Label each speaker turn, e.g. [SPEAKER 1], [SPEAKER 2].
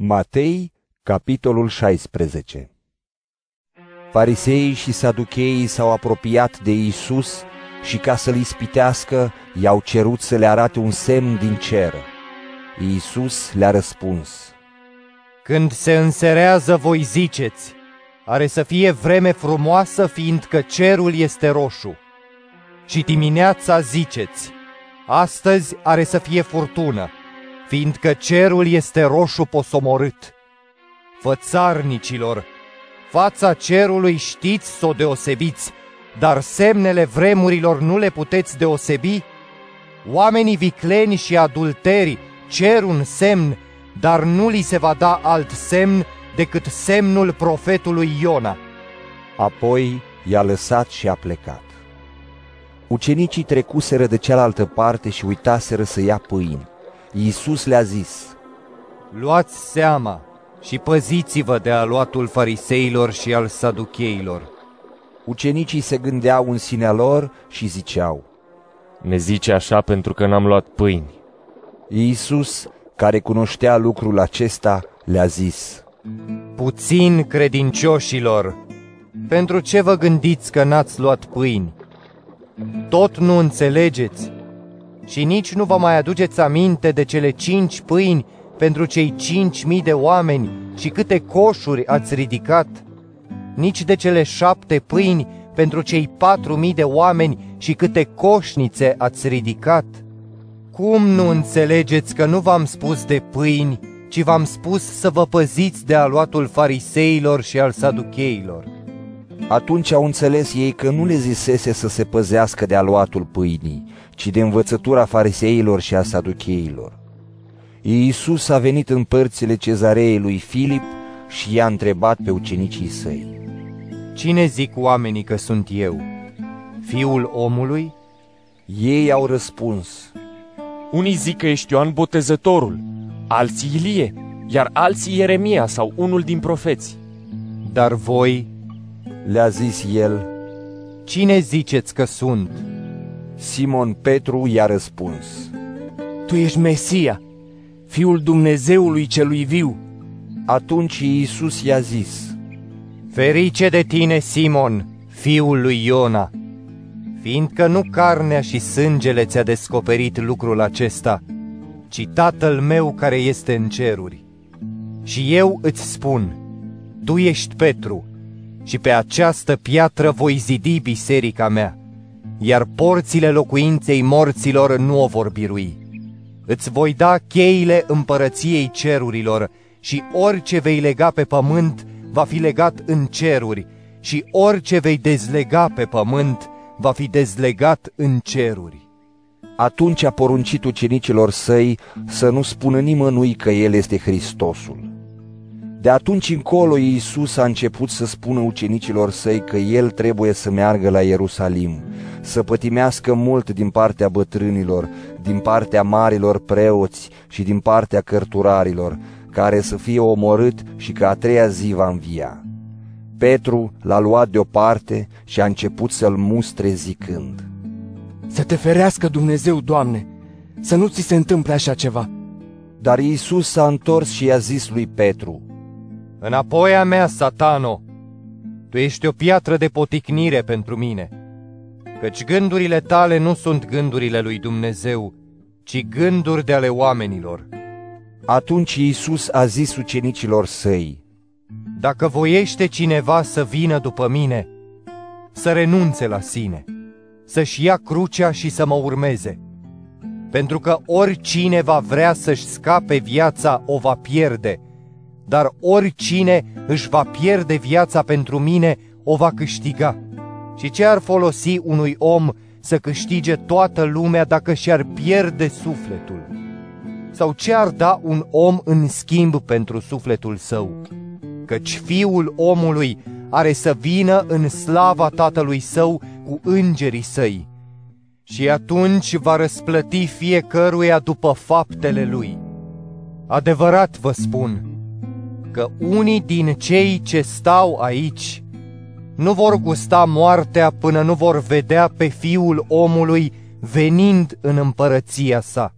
[SPEAKER 1] Matei, capitolul 16 Fariseii și saducheii s-au apropiat de Iisus și ca să-L ispitească, i-au cerut să le arate un semn din cer. Iisus le-a răspuns,
[SPEAKER 2] Când se înserează, voi ziceți, are să fie vreme frumoasă, fiindcă cerul este roșu. Și dimineața ziceți, astăzi are să fie furtună, fiindcă cerul este roșu posomorât. Fățarnicilor, fața cerului știți să o deosebiți, dar semnele vremurilor nu le puteți deosebi? Oamenii vicleni și adulteri cer un semn, dar nu li se va da alt semn decât semnul profetului Iona.
[SPEAKER 1] Apoi i-a lăsat și a plecat. Ucenicii trecuseră de cealaltă parte și uitaseră să ia pâini. Iisus le-a zis,
[SPEAKER 2] Luați seama și păziți-vă de aluatul fariseilor și al saducheilor.
[SPEAKER 1] Ucenicii se gândeau în sinea lor și ziceau,
[SPEAKER 3] Ne zice așa pentru că n-am luat pâini.
[SPEAKER 1] Iisus, care cunoștea lucrul acesta, le-a zis,
[SPEAKER 2] Puțin credincioșilor, pentru ce vă gândiți că n-ați luat pâini? Tot nu înțelegeți și nici nu vă mai aduceți aminte de cele cinci pâini pentru cei cinci mii de oameni și câte coșuri ați ridicat? Nici de cele șapte pâini pentru cei patru mii de oameni și câte coșnițe ați ridicat? Cum nu înțelegeți că nu v-am spus de pâini, ci v-am spus să vă păziți de aluatul fariseilor și al saducheilor?
[SPEAKER 1] Atunci au înțeles ei că nu le zisese să se păzească de aluatul pâinii, ci de învățătura fariseilor și a saducheilor. Iisus a venit în părțile cezarei lui Filip și i-a întrebat pe ucenicii săi.
[SPEAKER 2] Cine zic oamenii că sunt eu? Fiul omului?
[SPEAKER 1] Ei au răspuns,
[SPEAKER 3] Unii zic că ești Ioan Botezătorul, alții Ilie, iar alții Ieremia sau unul din profeți.
[SPEAKER 2] Dar voi,
[SPEAKER 1] le-a zis el.
[SPEAKER 2] cine ziceți că sunt?
[SPEAKER 1] Simon Petru i-a răspuns.
[SPEAKER 4] Tu ești Mesia, Fiul Dumnezeului celui viu.
[SPEAKER 1] Atunci Iisus i-a zis,
[SPEAKER 2] Ferice de tine, Simon, fiul lui Iona, fiindcă nu carnea și sângele ți-a descoperit lucrul acesta, ci Tatăl meu care este în ceruri. Și eu îți spun, tu ești Petru, și pe această piatră voi zidi biserica mea, iar porțile locuinței morților nu o vor birui. Îți voi da cheile împărăției cerurilor și orice vei lega pe pământ va fi legat în ceruri și orice vei dezlega pe pământ va fi dezlegat în ceruri.
[SPEAKER 1] Atunci a poruncit ucenicilor săi să nu spună nimănui că El este Hristosul. De atunci încolo Iisus a început să spună ucenicilor săi că El trebuie să meargă la Ierusalim, să pătimească mult din partea bătrânilor, din partea marilor preoți și din partea cărturarilor, care să fie omorât și că a treia zi va învia. Petru l-a luat deoparte și a început să-l mustre zicând,
[SPEAKER 4] Să te ferească Dumnezeu, Doamne, să nu ți se întâmple așa ceva.
[SPEAKER 1] Dar Iisus s-a întors și i-a zis lui Petru,
[SPEAKER 2] Înapoi a mea, satano, tu ești o piatră de poticnire pentru mine, căci gândurile tale nu sunt gândurile lui Dumnezeu, ci gânduri de ale oamenilor.
[SPEAKER 1] Atunci Iisus a zis ucenicilor săi,
[SPEAKER 2] Dacă voiește cineva să vină după mine, să renunțe la sine, să-și ia crucea și să mă urmeze. Pentru că oricine va vrea să-și scape viața o va pierde, dar oricine își va pierde viața pentru mine o va câștiga. Și ce ar folosi unui om să câștige toată lumea dacă și-ar pierde sufletul? Sau ce ar da un om în schimb pentru sufletul său? Căci fiul omului are să vină în slava tatălui său cu îngerii săi. Și atunci va răsplăti fiecăruia după faptele lui. Adevărat vă spun că unii din cei ce stau aici nu vor gusta moartea până nu vor vedea pe fiul omului venind în împărăția sa.